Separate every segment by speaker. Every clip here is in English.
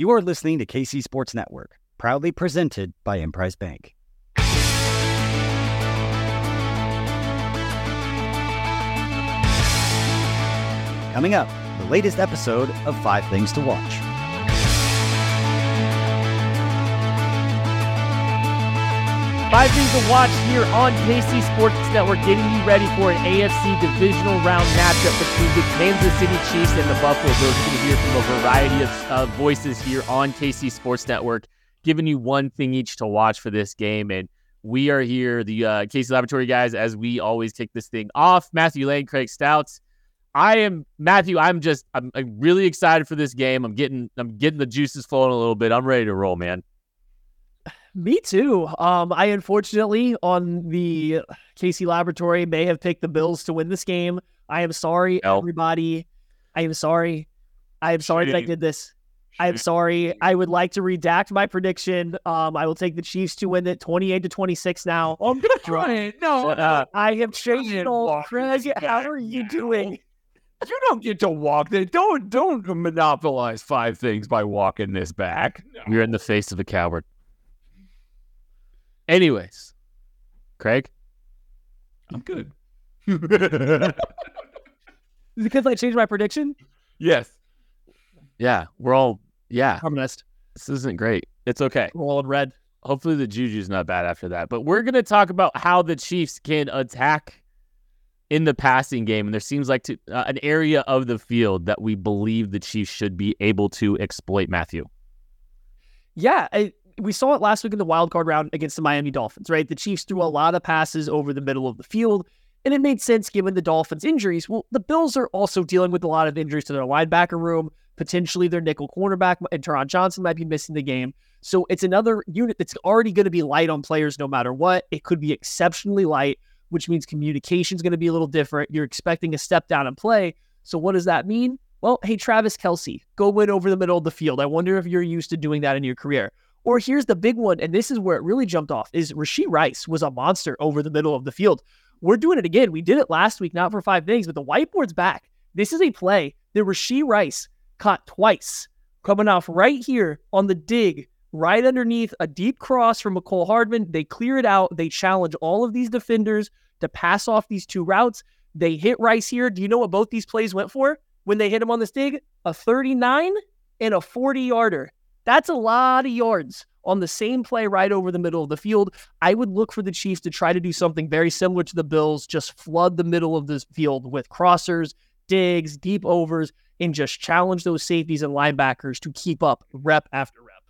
Speaker 1: You are listening to KC Sports Network, proudly presented by Emprise Bank. Coming up, the latest episode of Five Things to Watch.
Speaker 2: Five things to watch here on KC Sports Network, getting you ready for an AFC divisional round matchup between the Kansas City Chiefs and the Buffalo Bills. You're going to hear from a variety of uh, voices here on KC Sports Network, giving you one thing each to watch for this game. And we are here, the uh, KC Laboratory guys, as we always kick this thing off. Matthew Lane, Craig Stouts. I am Matthew. I'm just I'm, I'm really excited for this game. I'm getting I'm getting the juices flowing a little bit. I'm ready to roll, man.
Speaker 3: Me too. Um, I unfortunately on the KC Laboratory may have picked the Bills to win this game. I am sorry,
Speaker 2: L.
Speaker 3: everybody. I am sorry. I am sorry that I did this. I am sorry. I would like to redact my prediction. Um, I will take the Chiefs to win it, twenty-eight to twenty-six. Now
Speaker 4: I'm gonna try it. No,
Speaker 2: Shut up.
Speaker 3: I have changed it all. Craig, how are you doing?
Speaker 4: you don't get to walk this. Don't don't monopolize five things by walking this back.
Speaker 2: You're in the face of a coward. Anyways, Craig,
Speaker 4: I'm good.
Speaker 3: Is it because I changed my prediction?
Speaker 4: yes.
Speaker 2: yeah, we're all yeah.
Speaker 3: I'm Harmonist.
Speaker 2: This isn't great. It's okay.
Speaker 3: Rolling red.
Speaker 2: Hopefully the juju's not bad after that. But we're gonna talk about how the Chiefs can attack in the passing game, and there seems like to, uh, an area of the field that we believe the Chiefs should be able to exploit. Matthew,
Speaker 3: Yeah, I, we saw it last week in the wild card round against the Miami Dolphins, right? The Chiefs threw a mm-hmm. lot of passes over the middle of the field, and it made sense given the Dolphins' injuries. Well, the Bills are also dealing with a lot of injuries to their linebacker room. Potentially, their nickel cornerback and Taron Johnson might be missing the game. So it's another unit that's already going to be light on players no matter what. It could be exceptionally light, which means communication is going to be a little different. You're expecting a step down in play. So what does that mean? Well, hey, Travis Kelce, go win over the middle of the field. I wonder if you're used to doing that in your career. Or here's the big one, and this is where it really jumped off: is Rashee Rice was a monster over the middle of the field. We're doing it again. We did it last week, not for five things, but the whiteboard's back. This is a play that Rashee Rice caught twice, coming off right here on the dig, right underneath a deep cross from Mecole Hardman. They clear it out. They challenge all of these defenders to pass off these two routes. They hit Rice here. Do you know what both these plays went for when they hit him on this dig? A 39 and a 40 yarder. That's a lot of yards on the same play right over the middle of the field. I would look for the Chiefs to try to do something very similar to the Bills, just flood the middle of this field with crossers, digs, deep overs, and just challenge those safeties and linebackers to keep up rep after rep.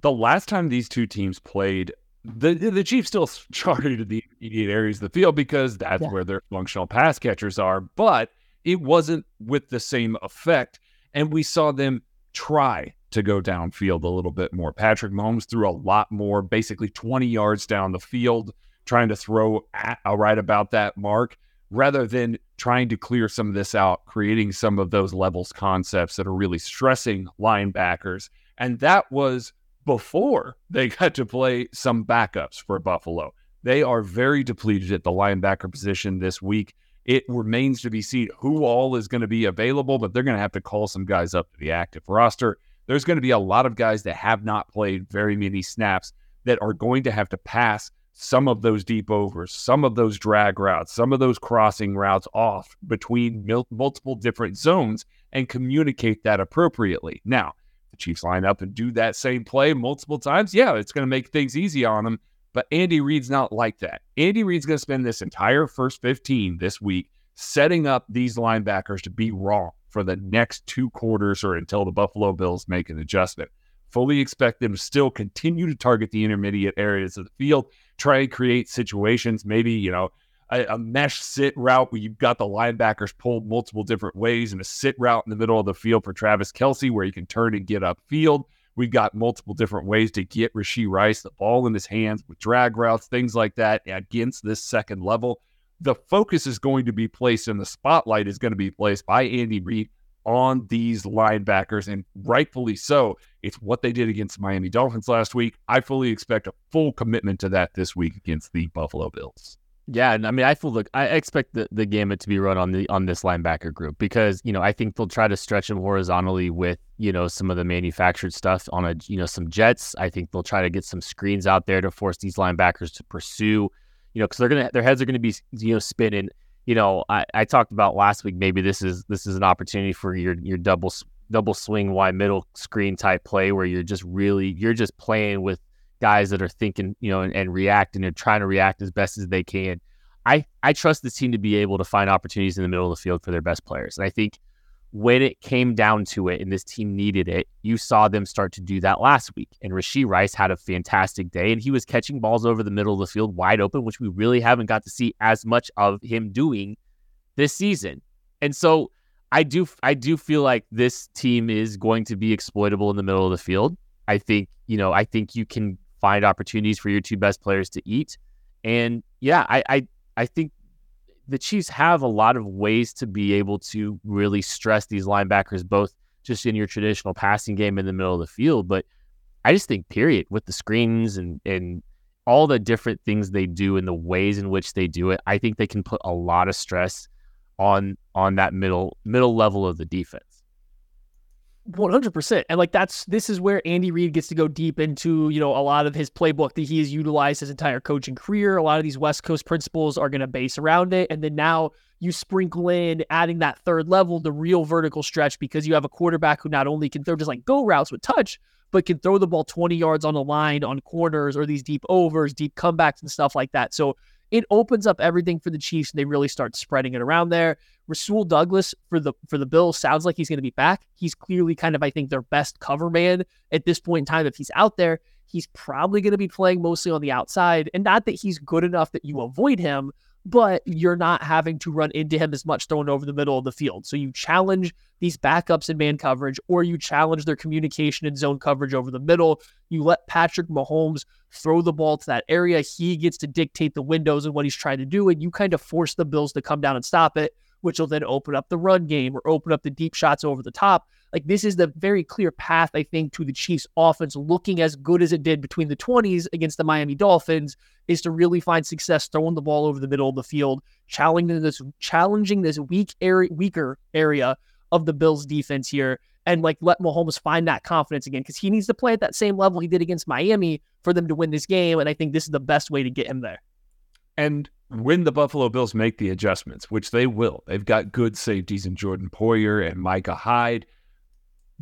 Speaker 4: The last time these two teams played, the the Chiefs still charted the immediate areas of the field because that's
Speaker 3: Yeah.
Speaker 4: where their functional pass catchers are. But it wasn't with the same effect, and we saw them try to go downfield a little bit more. Patrick Mahomes threw a lot more, basically 20 yards down the field, trying to throw at uh, right about that mark, rather than trying to clear some of this out, creating some of those levels concepts that are really stressing linebackers. And that was before they got to play some backups for Buffalo. They are very depleted at the linebacker position this week. It remains to be seen who all is going to be available, but they're going to have to call some guys up to the active roster. There's going to be a lot of guys that have not played very many snaps that are going to have to pass some of those deep overs, some of those drag routes, some of those crossing routes off between mil- multiple different zones and communicate that appropriately. Now, the Chiefs line up and do that same play multiple times, yeah, it's going to make things easy on them. But Andy Reid's not like that. Andy Reid's going to spend this entire first 15 this week setting up these linebackers to be wrong for the next two quarters or until the Buffalo Bills make an adjustment. Fully expect them to still continue to target the intermediate areas of the field, try and create situations, maybe, you know, a, a mesh sit route where you've got the linebackers pulled multiple different ways and a sit route in the middle of the field for Travis Kelce where he can turn and get upfield. We've got multiple different ways to get Rashee Rice the ball in his hands with drag routes, things like that against this second level. The focus is going to be placed and the spotlight is going to be placed by Andy Reid on these linebackers, and rightfully so. It's what they did against Miami Dolphins last week. I fully expect a full commitment to that this week against the Buffalo Bills.
Speaker 2: Yeah, and I mean, I feel look. I expect the, the gamut to be run on the on this linebacker group because you know I think they'll try to stretch them horizontally with you know some of the manufactured stuff on a you know some jets. I think they'll try to get some screens out there to force these linebackers to pursue, you know, because they're gonna their heads are gonna be you know spinning. You know, I, I talked about last week. Maybe this is this is an opportunity for your your double double swing wide middle screen type play where you're just really you're just playing with guys that are thinking, you know, and, and reacting and trying to react as best as they can. I, I trust this team to be able to find opportunities in the middle of the field for their best players. And I think when it came down to it and this team needed it, you saw them start to do that last week. And Rashee Rice had a fantastic day and he was catching balls over the middle of the field wide open, which we really haven't got to see as much of him doing this season. And so I do I do feel like this team is going to be exploitable in the middle of the field. I think, you know, I think you can find opportunities for your two best players to eat. And yeah, I, I, I think the Chiefs have a lot of ways to be able to really stress these linebackers, both just in your traditional passing game in the middle of the field. But I just think, period, with the screens and and all the different things they do and the ways in which they do it, I think they can put a lot of stress on on that middle middle level of the defense.
Speaker 3: 100%. And like that's this is where Andy Reid gets to go deep into, you know, a lot of his playbook that he has utilized his entire coaching career. A lot of these West Coast principles are going to base around it and then now you sprinkle in adding that third level, the real vertical stretch because you have a quarterback who not only can throw just like go routes with touch, but can throw the ball 20 yards on the line on corners or these deep overs, deep comebacks and stuff like that. So it opens up everything for the Chiefs and they really start spreading it around there. Rasul Douglas for the for the Bills sounds like he's going to be back. He's clearly kind of I think their best cover man at this point in time. If he's out there, he's probably going to be playing mostly on the outside, and not that he's good enough that you avoid him, but you're not having to run into him as much thrown over the middle of the field. So you challenge these backups in man coverage, or you challenge their communication and zone coverage over the middle. You let Patrick Mahomes throw the ball to that area. He gets to dictate the windows and what he's trying to do, and you kind of force the Bills to come down and stop it, which will then open up the run game or open up the deep shots over the top. Like this is the very clear path, I think, to the Chiefs offense looking as good as it did between the 20s against the Miami Dolphins is to really find success throwing the ball over the middle of the field, challenging this challenging this weak area weaker area of the Bills defense here and like let Mahomes find that confidence again because he needs to play at that same level he did against Miami for them to win this game. And I think this is the best way to get him there.
Speaker 4: And when the Buffalo Bills make the adjustments, which they will, they've got good safeties in Jordan Poyer and Micah Hyde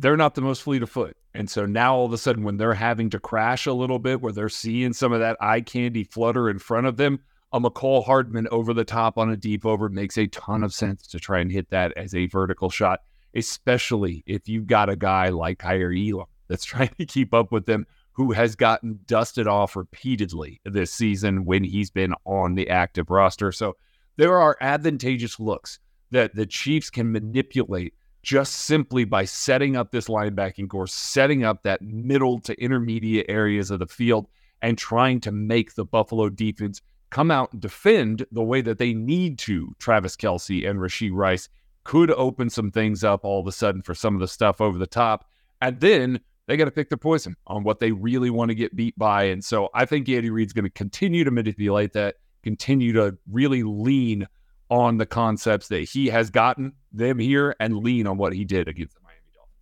Speaker 4: they're not the most fleet of foot. And so now all of a sudden, when they're having to crash a little bit, where they're seeing some of that eye candy flutter in front of them, a Mecole Hardman over the top on a deep over makes a ton of sense to try and hit that as a vertical shot, especially if you've got a guy like Kaiir Elam that's trying to keep up with them, who has gotten dusted off repeatedly this season when he's been on the active roster. So there are advantageous looks that the Chiefs can manipulate just simply by setting up this linebacking core, setting up that middle to intermediate areas of the field, and trying to make the Buffalo defense come out and defend the way that they need to. Travis Kelce and Rashee Rice could open some things up all of a sudden for some of the stuff over the top. And then they got to pick their poison on what they really want to get beat by. And so I think Andy Reid's going to continue to manipulate that, continue to really lean on the concepts that he has gotten them here and lean on what he did against the Miami Dolphins.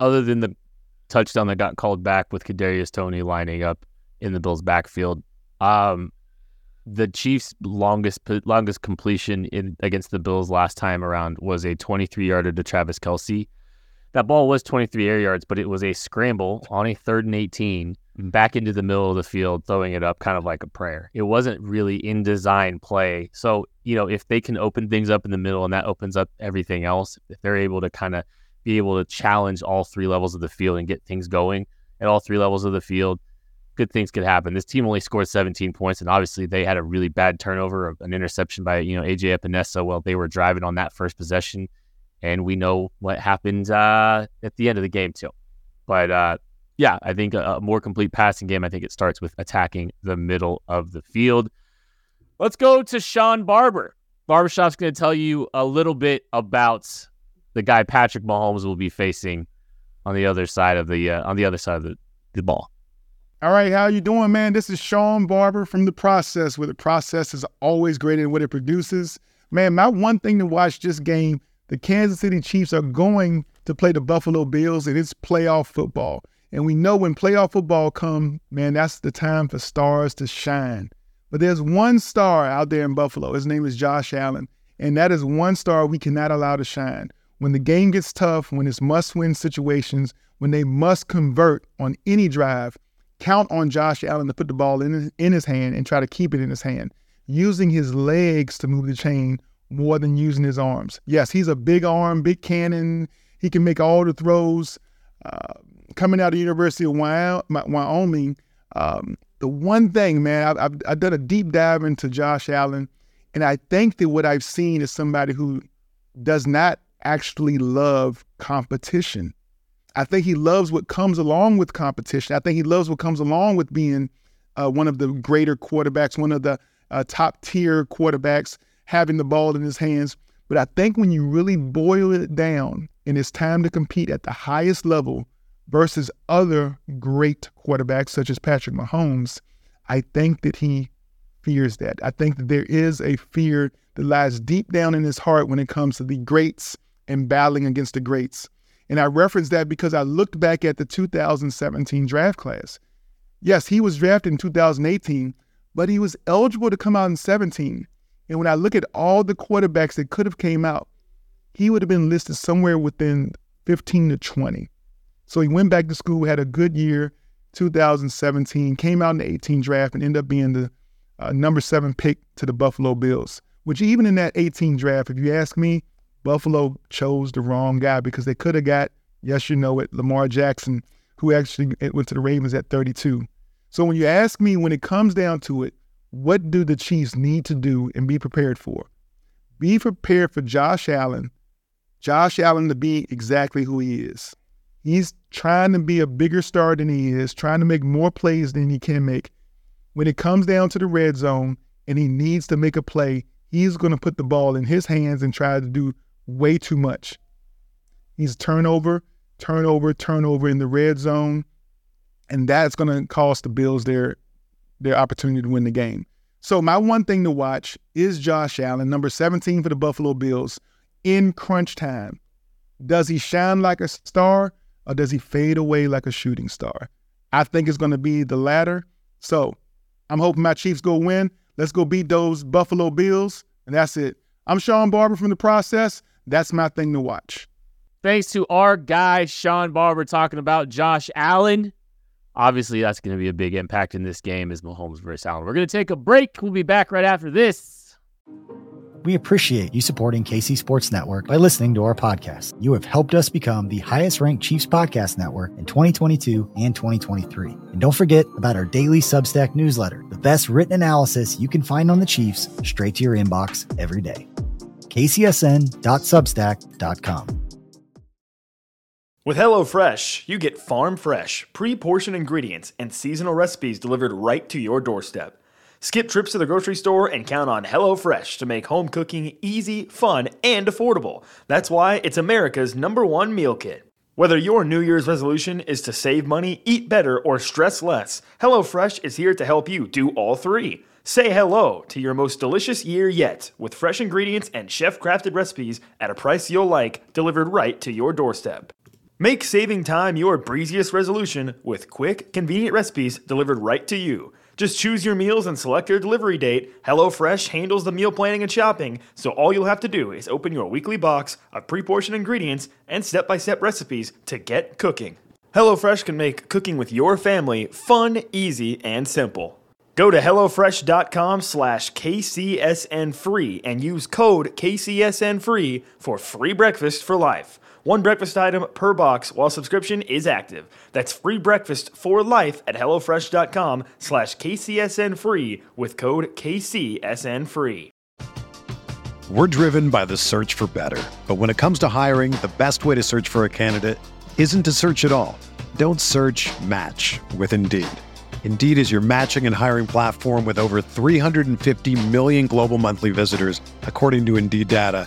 Speaker 2: Other than the touchdown that got called back with Kadarius Toney lining up in the Bills' backfield, um, the Chiefs' longest longest completion in against the Bills last time around was a 23 yarder to Travis Kelce. That ball was 23 air yards, but it was a scramble on a third and 18 back into the middle of the field, throwing it up kind of like a prayer. It wasn't really in design play. So, you know, if they can open things up in the middle and that opens up everything else, if they're able to kind of be able to challenge all three levels of the field and get things going at all three levels of the field, good things could happen. This team only scored 17 points, and obviously they had a really bad turnover, an interception by, you know, AJ Epenesa while they were driving on that first possession. And we know what happened uh, at the end of the game, too. But uh, yeah, I think a, a, more complete passing game. I think it starts with attacking the middle of the field. Let's go to Shawn Barber. Barbershop's going to tell you a little bit about the guy Patrick Mahomes will be facing on the other side of the uh, on the other side of the, the ball.
Speaker 5: All right, how you doing, man? This is Shawn Barber from The Process, where the process is always greater than what it produces. Man, my one thing to watch this game, the Kansas City Chiefs are going to play the Buffalo Bills, and it's playoff football. And we know when playoff football come, man, that's the time for stars to shine. But there's one star out there in Buffalo. His name is Josh Allen. And that is one star we cannot allow to shine. When the game gets tough, when it's must win situations, when they must convert on any drive, count on Josh Allen to put the ball in in his hand and try to keep it in his hand, using his legs to move the chain more than using his arms. Yes, he's a big arm, big cannon. He can make all the throws. Uh, coming out of the University of Wyoming, um, the one thing, man, I've, I've, done a deep dive into Josh Allen, and I think that what I've seen is somebody who does not actually love competition. I think he loves what comes along with competition. I think he loves what comes along with being uh, one of the greater quarterbacks, one of the uh, top tier quarterbacks, having the ball in his hands. But I think when you really boil it down and it's time to compete at the highest level versus other great quarterbacks such as Patrick Mahomes, I think that he fears that. I think that there is a fear that lies deep down in his heart when it comes to the greats and battling against the greats. And I reference that because I looked back at the 2017 draft class. Yes, he was drafted in 2018, but he was eligible to come out in 17. And when I look at all the quarterbacks that could have came out, he would have been listed somewhere within 15 to 20. So he went back to school, had a good year, 2017, came out in the 18 draft and ended up being the uh, number seven pick to the Buffalo Bills, which even in that 18 draft, if you ask me, Buffalo chose the wrong guy because they could have got, yes, you know it, Lamar Jackson, who actually went to the Ravens at 32. So when you ask me, when it comes down to it, what do the Chiefs need to do and be prepared for? Be prepared for Josh Allen, Josh Allen to be exactly who he is. He's trying to be a bigger star than he is, trying to make more plays than he can make. When it comes down to the red zone and he needs to make a play, he's going to put the ball in his hands and try to do way too much. He's turnover, turnover, turnover in the red zone, and that's going to cost the Bills their their opportunity to win the game. So my one thing to watch is Josh Allen, number 17 for the Buffalo Bills, in crunch time. Does he shine like a star or does he fade away like a shooting star? I think it's going to be the latter. So I'm hoping my Chiefs go win. Let's go beat those Buffalo Bills. And that's it. I'm Shawn Barber from The Process. That's my thing to watch.
Speaker 2: Thanks to our guy, Shawn Barber, talking about Josh Allen. Obviously, that's going to be a big impact in this game as Mahomes versus Allen. We're going to take a break. We'll be back right after this.
Speaker 1: We appreciate you supporting KC Sports Network by listening to our podcast. You have helped us become the highest ranked Chiefs podcast network in 2022 and 2023. And don't forget about our daily Substack newsletter, the best written analysis you can find on the Chiefs straight to your inbox every day kcsn.substack.com.
Speaker 6: With HelloFresh, you get farm fresh, pre portioned ingredients and seasonal recipes delivered right to your doorstep. Skip trips to the grocery store and count on HelloFresh to make home cooking easy, fun, and affordable. That's why it's America's number one meal kit. Whether your New Year's resolution is to save money, eat better, or stress less, HelloFresh is here to help you do all three. Say hello to your most delicious year yet with fresh ingredients and chef crafted recipes at a price you'll like, delivered right to your doorstep. Make saving time your breeziest resolution with quick, convenient recipes delivered right to you. Just choose your meals and select your delivery date. HelloFresh handles the meal planning and shopping, so all you'll have to do is open your weekly box of pre portioned ingredients and step by step recipes to get cooking. HelloFresh can make cooking with your family fun, easy, and simple. Go to HelloFresh.com slash KCSN free and use code KCSN free for free breakfast for life. One breakfast item per box while subscription is active. That's free breakfast for life at HelloFresh.com slash KCSN free with code KCSN free.
Speaker 7: We're driven by the search for better. But when it comes to hiring, the best way to search for a candidate isn't to search at all. Don't search match with Indeed. Indeed is your matching and hiring platform with over 350 million global monthly visitors, according to Indeed data,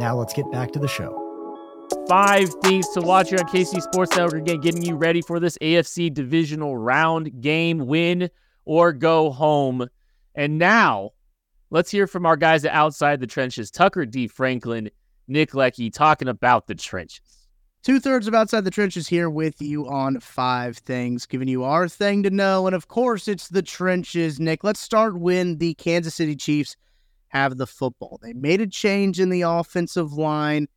Speaker 1: Now let's get back to the show.
Speaker 2: Five things to watch here on KC Sports Network. Again, getting you ready for this AFC divisional round game, win or go home. And now let's hear from our guys outside the trenches Tucker D. Franklin, Nick Leckey, talking about the trenches.
Speaker 8: Two thirds of Outside the Trenches here with you on five things, giving you our thing to know. And of course, it's the trenches, Nick. Let's start when the Kansas City Chiefs have the football. They made a change in the offensive line,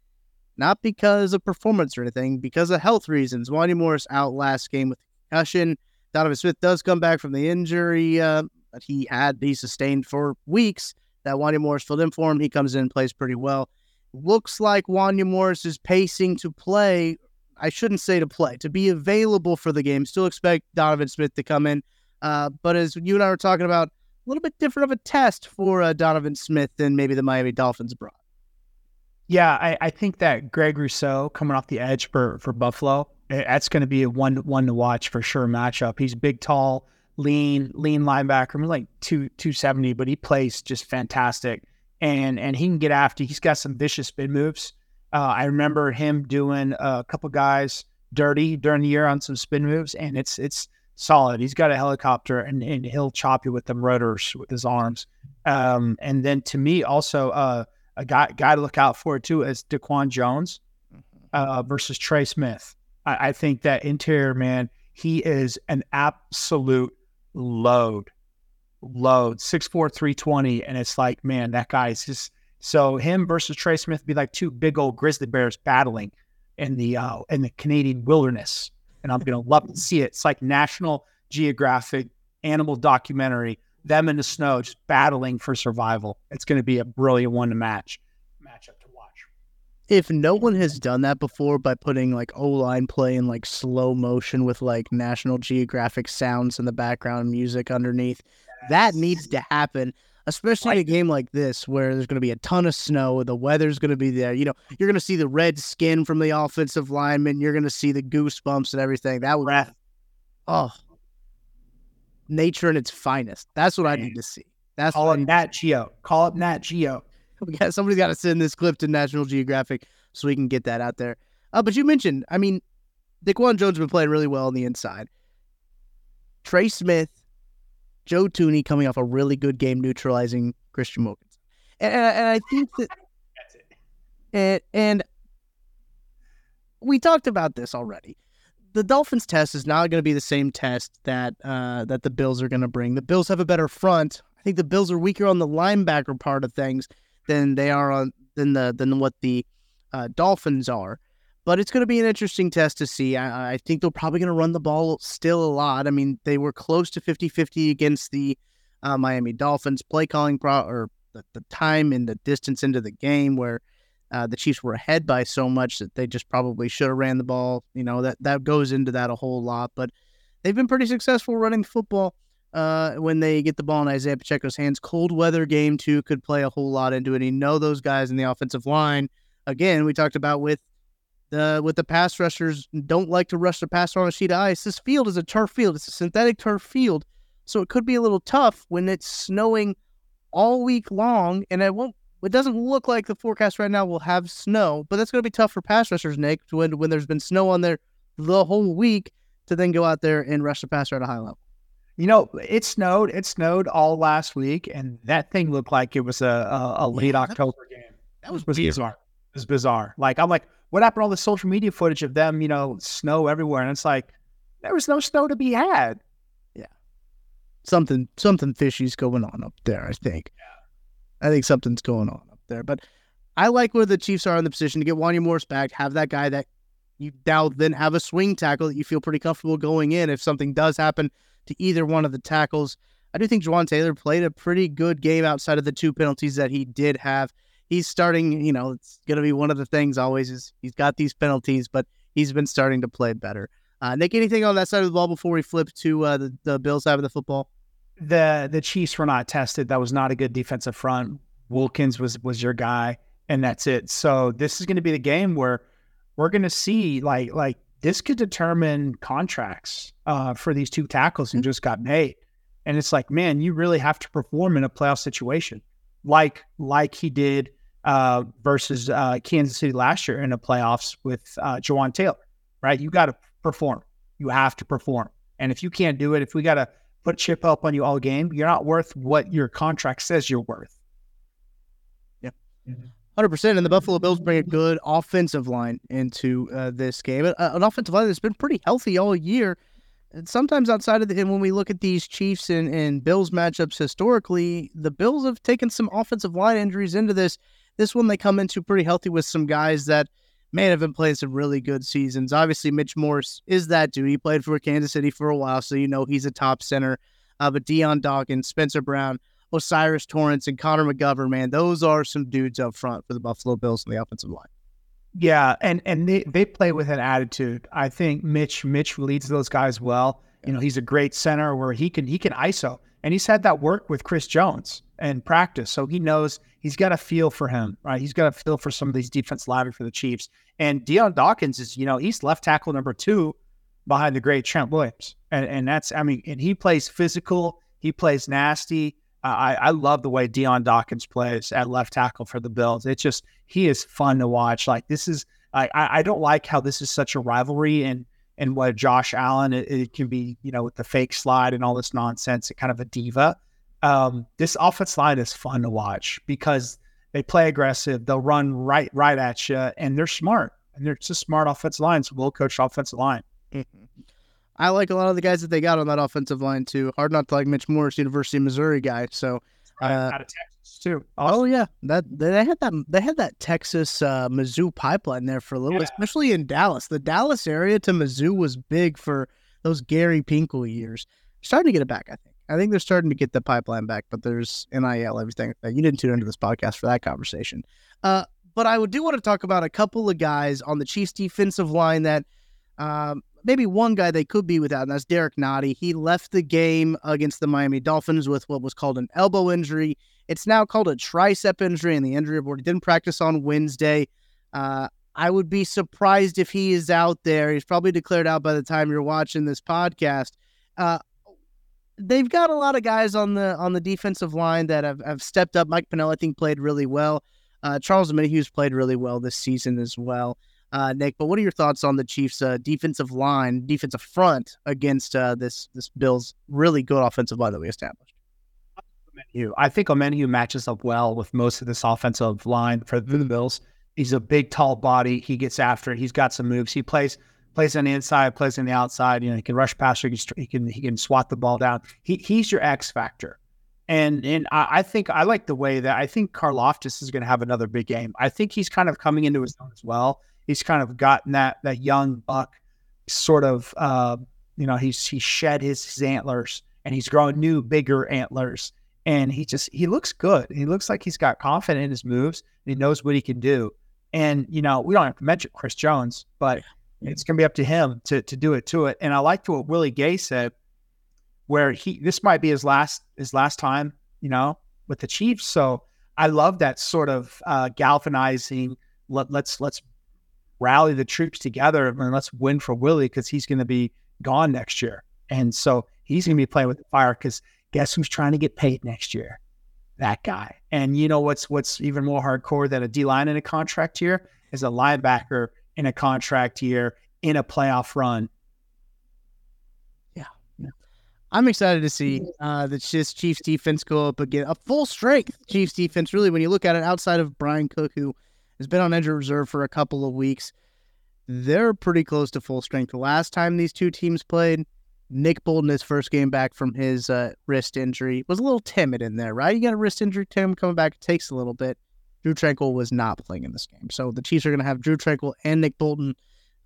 Speaker 8: not because of performance or anything, because of health reasons. Wanya Morris out last game with concussion. Donovan Smith does come back from the injury uh, that he had, he sustained for weeks. That Wanya Morris filled in for him. He comes in and plays pretty well. Looks like Wanya Morris is pacing to play. I shouldn't say to play, to be available for the game. Still expect Donovan Smith to come in. Uh, but as you and I were talking about, little bit different of a test for uh, Donovan Smith than maybe the Miami Dolphins brought.
Speaker 9: Yeah, I, I think that Greg Rousseau coming off the edge for for Buffalo, eh, that's going to be a one one to watch for sure matchup. He's big, tall, lean, lean linebacker, I mean, like two two seventy, but he plays just fantastic, and and he can get after. He's got some vicious spin moves. Uh, I remember him doing a couple guys dirty during the year on some spin moves, and it's it's solid. He's got a helicopter and, and he'll chop you with them rotors with his arms. Um, and then to me, also uh, a guy guy to look out for too is Daquan Jones uh, versus Trey Smith. I, I think that interior man, he is an absolute load, load six four three twenty, and it's like man, that guy is just so him versus Trey Smith be like two big old grizzly bears battling in the uh, in the Canadian wilderness and I'm going to love to see it. It's like National Geographic animal documentary, them in the snow just battling for survival. It's going to be a brilliant one to match matchup to watch.
Speaker 8: If no one has done that before by putting like O line play in like slow motion with like National Geographic sounds in the background, music underneath, yes. that needs to happen especially in a game like this where there's going to be a ton of snow, the weather's going to be there. You know, you're going to see the red skin from the offensive lineman. You're going to see the goosebumps and everything. That would, oh, nature in its finest. That's what Man. I need to see. That's
Speaker 9: call it Nat Geo. Call up Nat Geo.
Speaker 8: We got somebody's got to send this clip to National Geographic so we can get that out there. Uh, but you mentioned, I mean, Daquan Jones has been playing really well on the inside. Trey Smith Joe Thuney coming off a really good game neutralizing Christian Wilkins. And, and I think that that's it. And, and we talked about this already. The Dolphins test is not going to be the same test that uh, that the Bills are going to bring. The Bills have a better front. I think the Bills are weaker on the linebacker part of things than they are on than the than what the uh, Dolphins are but it's going to be an interesting test to see. I, I think they're probably going to run the ball still a lot. I mean, they were close to 50 50 against the uh, Miami Dolphins. Play calling pro- or the, the time and the distance into the game where uh, the Chiefs were ahead by so much that they just probably should have ran the ball. You know, that, that goes into that a whole lot. But they've been pretty successful running football uh, when they get the ball in Isaiah Pacheco's hands. Cold weather game, too, could play a whole lot into it. You know, those guys in the offensive line. Again, we talked about with the with the pass rushers don't like to rush the passer on a sheet of ice. This field is a turf field. It's a synthetic turf field. So it could be a little tough when it's snowing all week long, and it won't. It doesn't look like the forecast right now will have snow, but that's going to be tough for pass rushers, Nick, when when there's been snow on there the whole week to then go out there and rush the passer at a high level.
Speaker 9: You know, it snowed. It snowed all last week, and that thing looked like it was a a, a late yeah, October game.
Speaker 8: That was,
Speaker 9: was bizarre. It was bizarre. Like I'm like, what happened to all the social media footage of them? You know, snow everywhere, and it's like there was no snow to be had.
Speaker 8: Yeah, something something fishy's going on up there. I think. Yeah. I think something's going on up there, but I like where the Chiefs are in the position to get Wanya Morris back, have that guy that you now then have a swing tackle that you feel pretty comfortable going in if something does happen to either one of the tackles. I do think Jawaan Taylor played a pretty good game outside of the two penalties that he did have. He's starting, you know, it's going to be one of the things always is he's got these penalties, but he's been starting to play better. Uh, Nick, anything on that side of the ball before we flip to uh, the, the Bills side of the football?
Speaker 9: The the Chiefs were not tested. That was not a good defensive front. Wilkins was was your guy, and that's it. So this is going to be the game where we're going to see like like this could determine contracts uh, for these two tackles who mm-hmm. just got made. And it's like, man, you really have to perform in a playoff situation, like like he did uh, versus uh, Kansas City last year in the playoffs with uh, Jawaan Taylor, right? You got to perform. You have to perform. And if you can't do it, if we got to put chip up on you all game, you're not worth what your contract says you're worth.
Speaker 8: Yeah. Mm-hmm. Hundred percent, and the Buffalo Bills bring a good offensive line into uh, this game. Uh, an offensive line that's been pretty healthy all year. Sometimes outside of the, and when we look at these Chiefs and, and Bills matchups historically, the Bills have taken some offensive line injuries into this. This one they come into pretty healthy with some guys that may have been playing some really good seasons. Obviously, Mitch Morse is that dude. He played for Kansas City for a while, so you know he's a top center. Uh, but Dion Dawkins, Spencer Brown, O'Cyrus Torrence, and Connor McGovern, man, those are some dudes up front for the Buffalo Bills on the offensive line.
Speaker 9: Yeah, and and they, they play with an attitude. I think Mitch Mitch leads those guys well. You know, he's a great center where he can he can ISO, and he's had that work with Chris Jones and practice, so he knows he's got a feel for him, right? He's got a feel for some of these defense linemen for the Chiefs. And Dion Dawkins is, you know, he's left tackle number two behind the great Trent Williams, and and that's I mean, and he plays physical, he plays nasty. I, I love the way Dion Dawkins plays at left tackle for the Bills. It's just he is fun to watch. Like this is I I don't like how this is such a rivalry and and what Josh Allen it, it can be you know with the fake slide and all this nonsense. It kind of a diva. Um, this offense line is fun to watch because they play aggressive. They'll run right right at you, and they're smart. And they're just smart offensive lines, well coached offensive line.
Speaker 8: Mm-hmm. I like a lot of the guys that they got on that offensive line too. Hard not to like Mitch Morris, University of Missouri guy. So
Speaker 9: uh, out of Texas too.
Speaker 8: Awesome. Oh yeah, that they had that they had that Texas uh, Mizzou pipeline there for a little, yeah. especially in Dallas. The Dallas area to Mizzou was big for those Gary Pinkel years. Starting to get it back, I think. I think they're starting to get the pipeline back, but there's NIL everything. You didn't tune into this podcast for that conversation. Uh, but I do want to talk about a couple of guys on the Chiefs defensive line that um, maybe one guy they could be without, and that's Derrick Nnadi. He left the game against the Miami Dolphins with what was called an elbow injury. It's now called a tricep injury, and the injury report he didn't practice on Wednesday. Uh, I would be surprised if he is out there. He's probably declared out by the time you're watching this podcast. Uh, they've got a lot of guys on the on the defensive line that have, have stepped up. Mike Pennel, I think, played really well. Uh, Charles Omenihu's played really well this season as well uh, Nick. But what are your thoughts on the Chiefs' uh, defensive line, defensive front against uh, this this Bills' really good offensive line that we established?
Speaker 9: I think Omenihu matches up well with most of this offensive line for the Bills. He's a big, tall body. He gets after it. He's got some moves. He plays plays on the inside, plays on the outside. You know, he can rush past. He can he can, he can swat the ball down. He he's your X factor. And and I, I think I like the way that I think Karlaftis is going to have another big game. I think he's kind of coming into his own as well he's kind of gotten that that young buck sort of uh, you know he's he shed his, his antlers and he's growing new bigger antlers. And he just he looks good. He looks like he's got confidence in his moves he knows what he can do. And you know we don't have to mention chris jones but it's going to be up to him to to do it to it. And i liked what willie gay said where he this might be his last his last time you know with the chiefs. So i love that sort of uh, galvanizing let, let's let's rally the troops together and let's win for Willie because he's going to be gone next year. And so he's going to be playing with fire because guess who's trying to get paid next year? That guy. And you know what's what's even more hardcore than a D line in a contract year is a linebacker in a contract year in a playoff run.
Speaker 8: Yeah. yeah. I'm excited to see uh, the Chiefs defense go up again. A full strength Chiefs defense, really, when you look at it outside of Brian Cook, who has been on injured reserve for a couple of weeks. They're pretty close to full strength. The last time these two teams played, Nick Bolton, his first game back from his uh, wrist injury, was a little timid in there, right? You got a wrist injury, Tim, coming back, it takes a little bit. Drew Tranquill was not playing in this game. So the Chiefs are going to have Drew Tranquill and Nick Bolton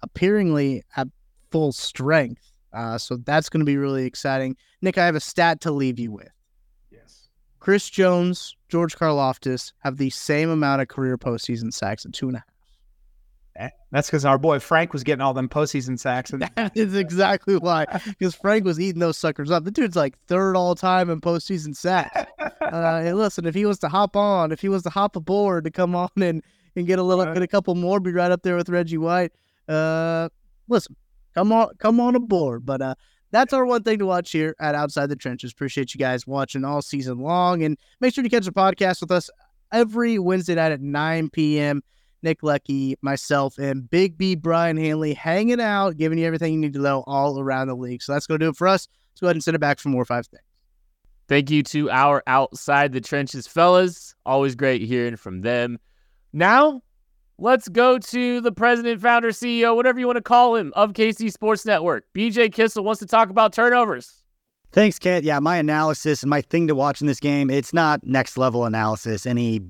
Speaker 8: appearingly at full strength. Uh, so that's going to be really exciting. Nick, I have a stat to leave you with.
Speaker 9: Yes.
Speaker 8: Chris Jones, George Karlaftis have the same amount of career postseason sacks at two and a half.
Speaker 9: Eh, that's because our boy Frank was getting all them postseason sacks. And
Speaker 8: that is exactly why. Because Frank was eating those suckers up. The dude's like third all time in postseason sacks. Uh, hey, listen, if he was to hop on, if he was to hop aboard to come on and, and get a little, get a couple more, be right up there with Reggie White. Uh, listen, come on, come on aboard. But uh, that's our one thing to watch here at Outside the Trenches. Appreciate you guys watching all season long, and make sure to catch the podcast with us every Wednesday night at 9 p.m. Nick Leckey, myself, and Big B Brian Hanley hanging out, giving you everything you need to know all around the league. So that's going to do it for us. Let's go ahead and send it back for more five things.
Speaker 2: Thank you to our outside the trenches fellas. Always great hearing from them. Now, let's go to the president, founder, CEO, whatever you want to call him, of KC Sports Network. BJ Kissel wants to talk about turnovers.
Speaker 1: Thanks, Kent. Yeah, my analysis and my thing to watch in this game, it's not next level analysis, any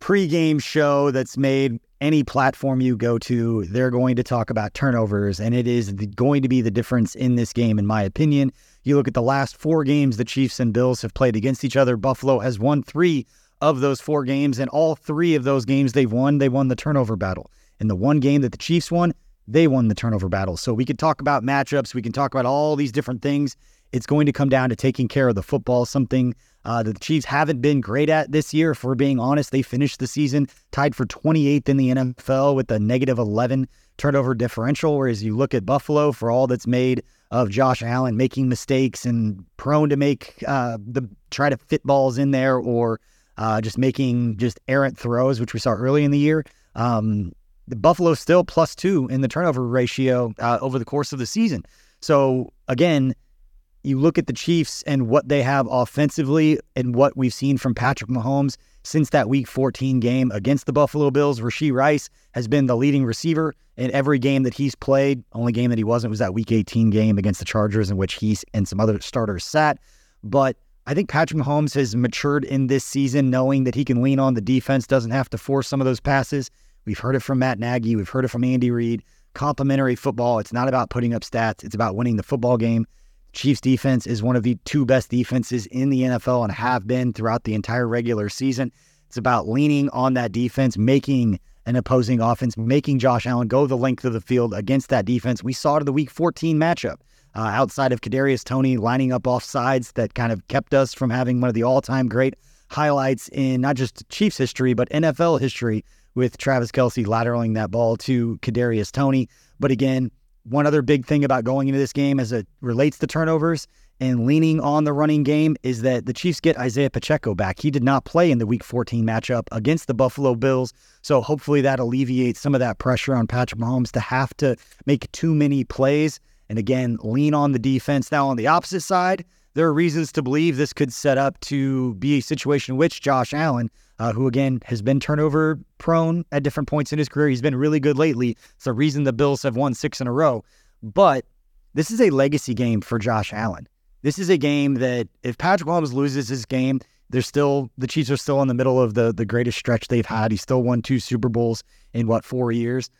Speaker 1: pregame show that's made any platform you go to, they're going to talk about turnovers, and it is going to be the difference in this game, in my opinion. You look at the last four games the Chiefs and Bills have played against each other. Buffalo has won three of those four games, and all three of those games they've won, they won the turnover battle. In the one game that the Chiefs won, they won the turnover battle. So we could talk about matchups, we can talk about all these different things. It's going to come down to taking care of the football, something uh, that the Chiefs haven't been great at this year. If we're being honest, they finished the season tied for 28th in the NFL with a negative 11 turnover differential. Whereas you look at Buffalo for all that's made of Josh Allen making mistakes and prone to make uh, the try to fit balls in there or uh, just making just errant throws, which we saw early in the year. Um, the Buffalo still plus two in the turnover ratio uh, over the course of the season. So again, you look at the Chiefs and what they have offensively and what we've seen from Patrick Mahomes since that week 14 game against the Buffalo Bills. Rashee Rice has been the leading receiver in every game that he's played. Only game that he wasn't was that week 18 game against the Chargers, in which he and some other starters sat. But I think Patrick Mahomes has matured in this season, knowing that he can lean on the defense, doesn't have to force some of those passes. We've heard it from Matt Nagy, we've heard it from Andy Reid. Complementary football. It's not about putting up stats, it's about winning the football game. Chiefs defense is one of the two best defenses in the NFL and have been throughout the entire regular season. It's about leaning on that defense, making an opposing offense, making Josh Allen go the length of the field against that defense. We saw it in the Week 14 matchup. Uh, outside of Kadarius Toney lining up off sides that kind of kept us from having one of the all-time great highlights in not just Chiefs history but NFL history with Travis Kelce lateraling that ball to Kadarius Toney. But again, one other big thing about going into this game as it relates to turnovers and leaning on the running game is that the Chiefs get Isaiah Pacheco back. He did not play in the Week 14 matchup against the Buffalo Bills, so hopefully that alleviates some of that pressure on Patrick Mahomes to have to make too many plays. And again, lean on the defense. Now, on the opposite side, there are reasons to believe this could set up to be a situation in which Josh Allen, uh, who again has been turnover prone at different points in his career, he's been really good lately. It's the reason the Bills have won six in a row. But this is a legacy game for Josh Allen. This is a game that if Patrick Mahomes loses this game, they're still the Chiefs are still in the middle of the the greatest stretch they've had. He still won two Super Bowls in what four years.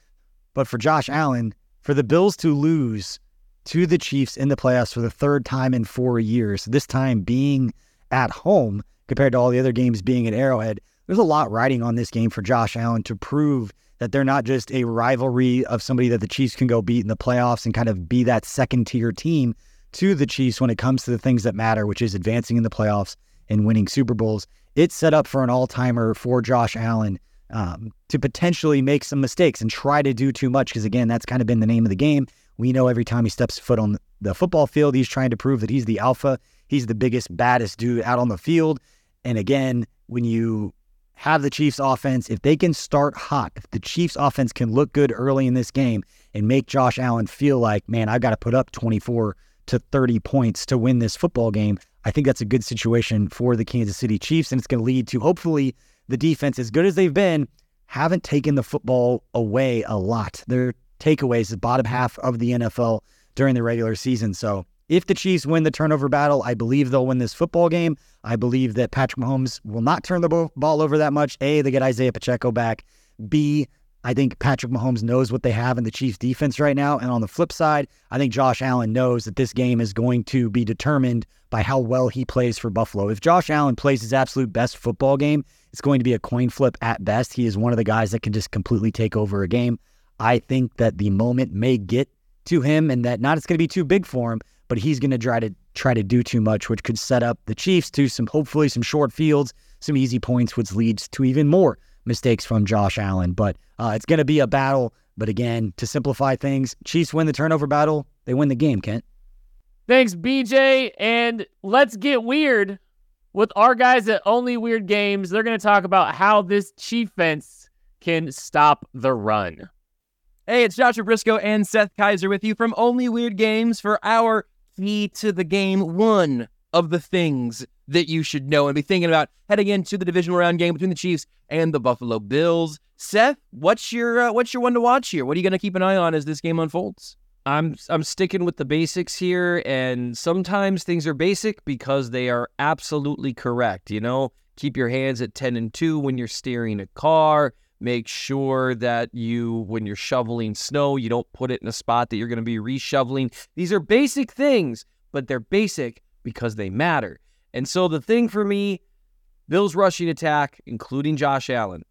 Speaker 1: But for Josh Allen, for the Bills to lose to the Chiefs in the playoffs for the third time in four years, this time being at home compared to all the other games being at Arrowhead. There's a lot riding on this game for Josh Allen to prove that they're not just a rivalry of somebody that the Chiefs can go beat in the playoffs and kind of be that second tier team to the Chiefs when it comes to the things that matter, which is advancing in the playoffs and winning Super Bowls. It's set up for an all timer for Josh Allen um, to potentially make some mistakes and try to do too much because, again, that's kind of been the name of the game we know every time he steps foot on the football field. He's trying to prove that he's the alpha. He's the biggest, baddest dude out on the field. And again, when you have the Chiefs offense, if they can start hot, if the Chiefs offense can look good early in this game and make Josh Allen feel like, man, I've got to put up 24 to 30 points to win this football game, I think that's a good situation for the Kansas City Chiefs. And it's going to lead to hopefully the defense, as good as they've been, haven't taken the football away a lot. Their takeaways, the bottom half of the NFL during the regular season. So if the Chiefs win the turnover battle, I believe they'll win this football game. I believe that Patrick Mahomes will not turn the ball over that much. A, they get Isaiah Pacheco back. B, I think Patrick Mahomes knows what they have in the Chiefs defense right now. And on the flip side, I think Josh Allen knows that this game is going to be determined by how well he plays for Buffalo. If Josh Allen plays his absolute best football game, it's going to be a coin flip at best. He is one of the guys that can just completely take over a game. I think that the moment may get to him and that not it's going to be too big for him, but he's going to try to try to do too much, which could set up the Chiefs to some hopefully some short fields, some easy points, which leads to even more mistakes from Josh Allen. But uh, it's going to be a battle. But again, to simplify things, Chiefs win the turnover battle. They win the game, Ken.
Speaker 10: Thanks, BJ. And let's get weird with our guys at Only Weird Games. They're going to talk about how this Chief fence can stop the run.
Speaker 11: Hey, it's Joshua Briscoe and Seth Kaiser with you from Only Weird Games for our key to the game. One of the things that you should know and be thinking about heading into the divisional round game between the Chiefs and the Buffalo Bills. Seth, what's your uh, what's your one to watch here? What are you going to keep an eye on as this game unfolds?
Speaker 12: I'm I'm sticking with the basics here, and sometimes things are basic because they are absolutely correct. You know, keep your hands at ten and two when you're steering a car. Make sure that you, when you're shoveling snow, you don't put it in a spot that you're going to be reshoveling. These are basic things, but they're basic because they matter. And so the thing for me, Bills rushing attack, including Josh Allen.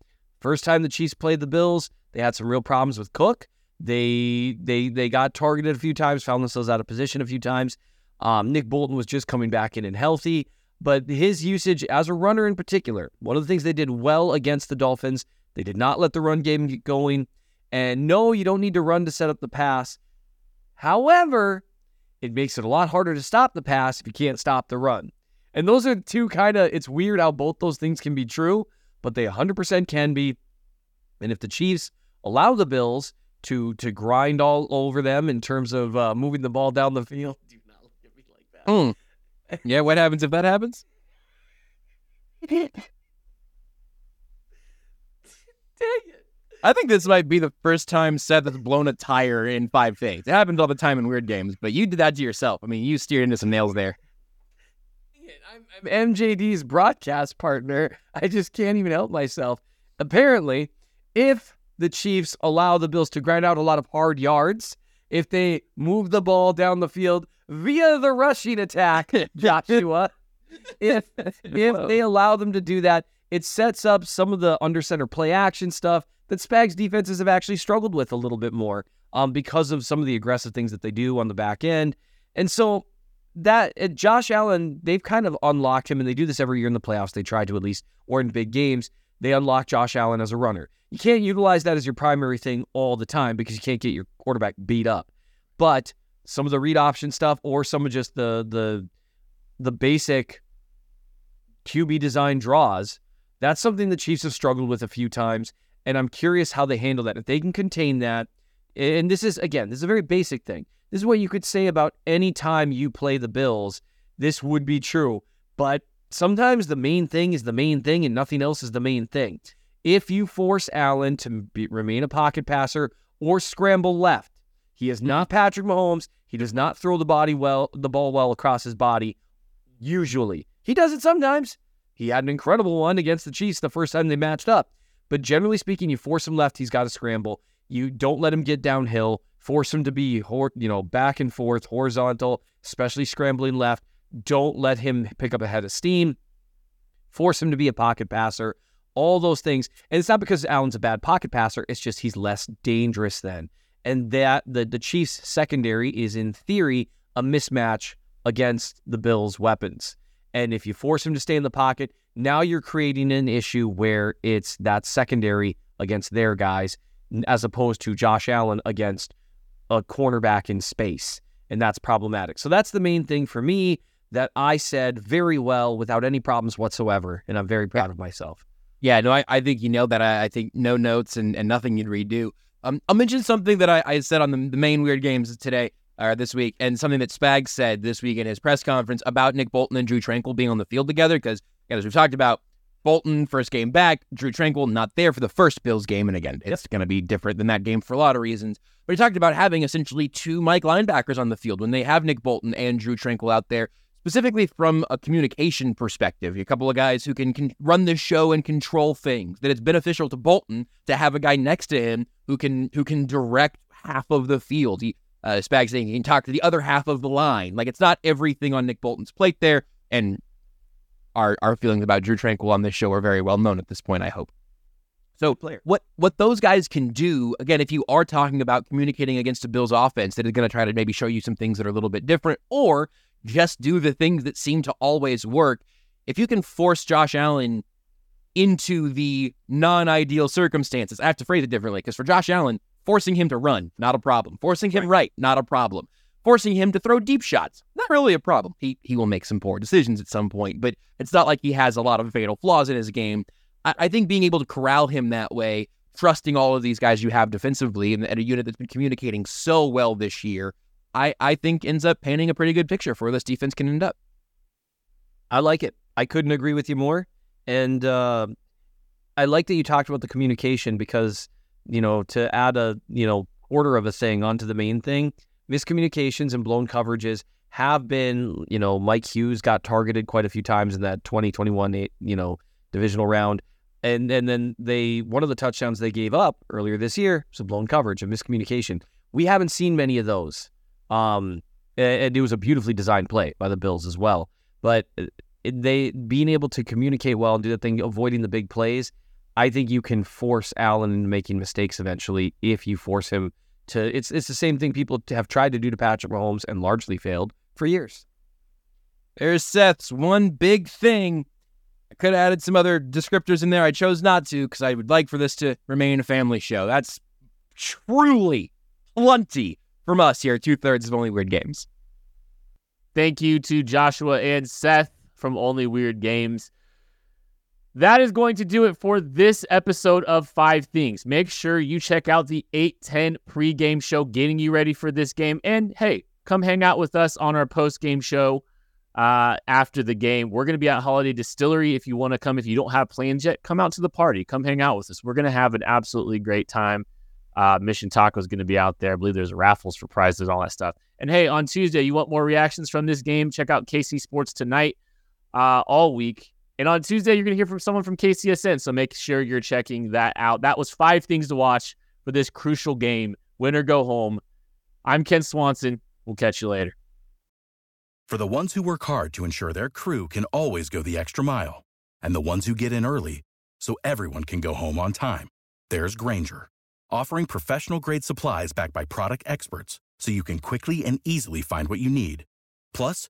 Speaker 12: First time the Chiefs played the Bills, they had some real problems with Cook. They they they got targeted a few times, found themselves out of position a few times. Um, Nick Bolton was just coming back in and healthy, but his usage as a runner in particular, one of the things they did well against the Dolphins, they did not let the run game get going. And no, you don't need to run to set up the pass. However, it makes it a lot harder to stop the pass if you can't stop the run. And those are two kind of, it's weird how both those things can be true, but they 100% can be. And if the Chiefs allow the Bills to to grind all over them in terms of uh, moving the ball down the field, do not look at me like that.
Speaker 11: Mm. Yeah, what happens if that happens?
Speaker 10: Dang it.
Speaker 11: I think this might be the first time Seth has blown a tire in five things. It happens all the time in weird games, but you did that to yourself. I mean, you steered into some nails there.
Speaker 10: I'm, I'm MJD's broadcast partner. I just can't even help myself. Apparently, if the Chiefs allow the Bills to grind out a lot of hard yards, if they move the ball down the field via the rushing attack, Joshua, if if they allow them to do that, it sets up some of the under center play action stuff that Spags defenses have actually struggled with a little bit more um, because of some of the aggressive things that they do on the back end. And so that uh, Josh Allen, they've kind of unlocked him, and they do this every year in the playoffs. They try to at least, or in big games, they unlock Josh Allen as a runner. You can't utilize that as your primary thing all the time because you can't get your quarterback beat up. But some of the read option stuff, or some of just the the the basic QB design draws, that's something the Chiefs have struggled with a few times, and I'm curious how they handle that. If they can contain that, and this is again, this is a very basic thing. This is what you could say about any time you play the Bills. This would be true. But sometimes the main thing is the main thing and nothing else is the main thing. If you force Allen to be, remain a pocket passer or scramble left, he is not Patrick Mahomes. He does not throw the body well, the ball well across his body. Usually, he does it sometimes. He had an incredible one against the Chiefs the first time they matched up. But generally speaking, you force him left, he's got to scramble. You don't let him get downhill force him to be, you know, back and forth, horizontal, especially scrambling left. Don't let him pick up a head of steam. Force him to be a pocket passer. All those things, and it's not because Allen's a bad pocket passer. It's just he's less dangerous then, and that the the Chiefs secondary is in theory a mismatch against the Bills' weapons. And if you force him to stay in the pocket, now you're creating an issue where it's that secondary against their guys, as opposed to Josh Allen against a cornerback in space. and that's problematic. So that's the main thing for me that I said very well without any problems whatsoever, and I'm very proud of myself.
Speaker 11: Yeah, no, I, I think you nailed that. I, I think no notes and, and nothing you'd redo. Um, I'll mention something that I, I said on the, the main weird games today or this week, and something that Spag said this week in his press conference about Nick Bolton and Drue Tranquill being on the field together. Because as we've talked about, Bolton first game back, Drue Tranquill not there for the first Bills game, and again, it's going to be different than that game for a lot of reasons. But he talked about having essentially two Mike linebackers on the field when they have Nick Bolton and Drue Tranquill out there specifically from a communication perspective. A couple of guys who can, can run the show and control things. That it's beneficial to Bolton to have a guy next to him who can who can direct half of the field. He uh, Spags saying he can talk to the other half of the line. Like it's not everything on Nick Bolton's plate there. And our our feelings about Drue Tranquill on this show are very well known at this point. I hope. So what what those guys can do again, if you are talking about communicating against a Bills offense that is going to try to maybe show you some things that are a little bit different, or just do the things that seem to always work. If you can force Josh Allen into the non ideal circumstances, I have to phrase it differently because for Josh Allen, forcing him to run, not a problem. Forcing him right, not a problem. Forcing him to throw deep shots, not really a problem. He, he will make some poor decisions at some point, but it's not like he has a lot of fatal flaws in his game. I, I think being able to corral him that way, trusting all of these guys you have defensively and, and a unit that's been communicating so well this year, I, I think ends up painting a pretty good picture for where this defense can end up.
Speaker 10: I like it. I couldn't agree with you more. And uh, I like that you talked about the communication because, you know, to add a, you know, order of a thing onto the main thing, miscommunications and blown coverages have been, you know, Mike Hughes got targeted quite a few times in that 2021, you know, divisional round. And, and then they, one of the touchdowns they gave up earlier this year was a blown coverage, a miscommunication. We haven't seen many of those. Um, and it was a beautifully designed play by the Bills as well. But uh, they being able to communicate well and do the thing, avoiding the big plays. I think you can force Allen into making mistakes eventually if you force him to. It's it's the same thing people have tried to do to Patrick Mahomes and largely failed for years.
Speaker 11: There's Seth's one big thing. I could have added some other descriptors in there. I chose not to because I would like for this to remain a family show. That's truly plenty from us here, two thirds of Only Weird Games.
Speaker 2: Thank you to Joshua and Seth from Only Weird Games. That is going to do it for this episode of Five Things. Make sure you check out the 810 pregame show, getting you ready for this game. And hey, come hang out with us on our post game show uh, after the game. We're going to be at Holladay Distillery. If you want to come, if you don't have plans yet, come out to the party. Come hang out with us. We're going to have an absolutely great time. Uh, Mission Taco is going to be out there. I believe there's raffles for prizes, all that stuff. And hey, on Tuesday, you want more reactions from this game? Check out KC Sports Tonight uh, all week. And on Tuesday, you're going to hear from someone from KCSN. So make sure you're checking that out. That was five things to watch for this crucial game. Win or go home. I'm Ken Swanson. We'll catch you later.
Speaker 13: For the ones who work hard to ensure their crew can always go the extra mile, and the ones who get in early so everyone can go home on time, there's Grainger offering professional grade supplies backed by product experts so you can quickly and easily find what you need. Plus,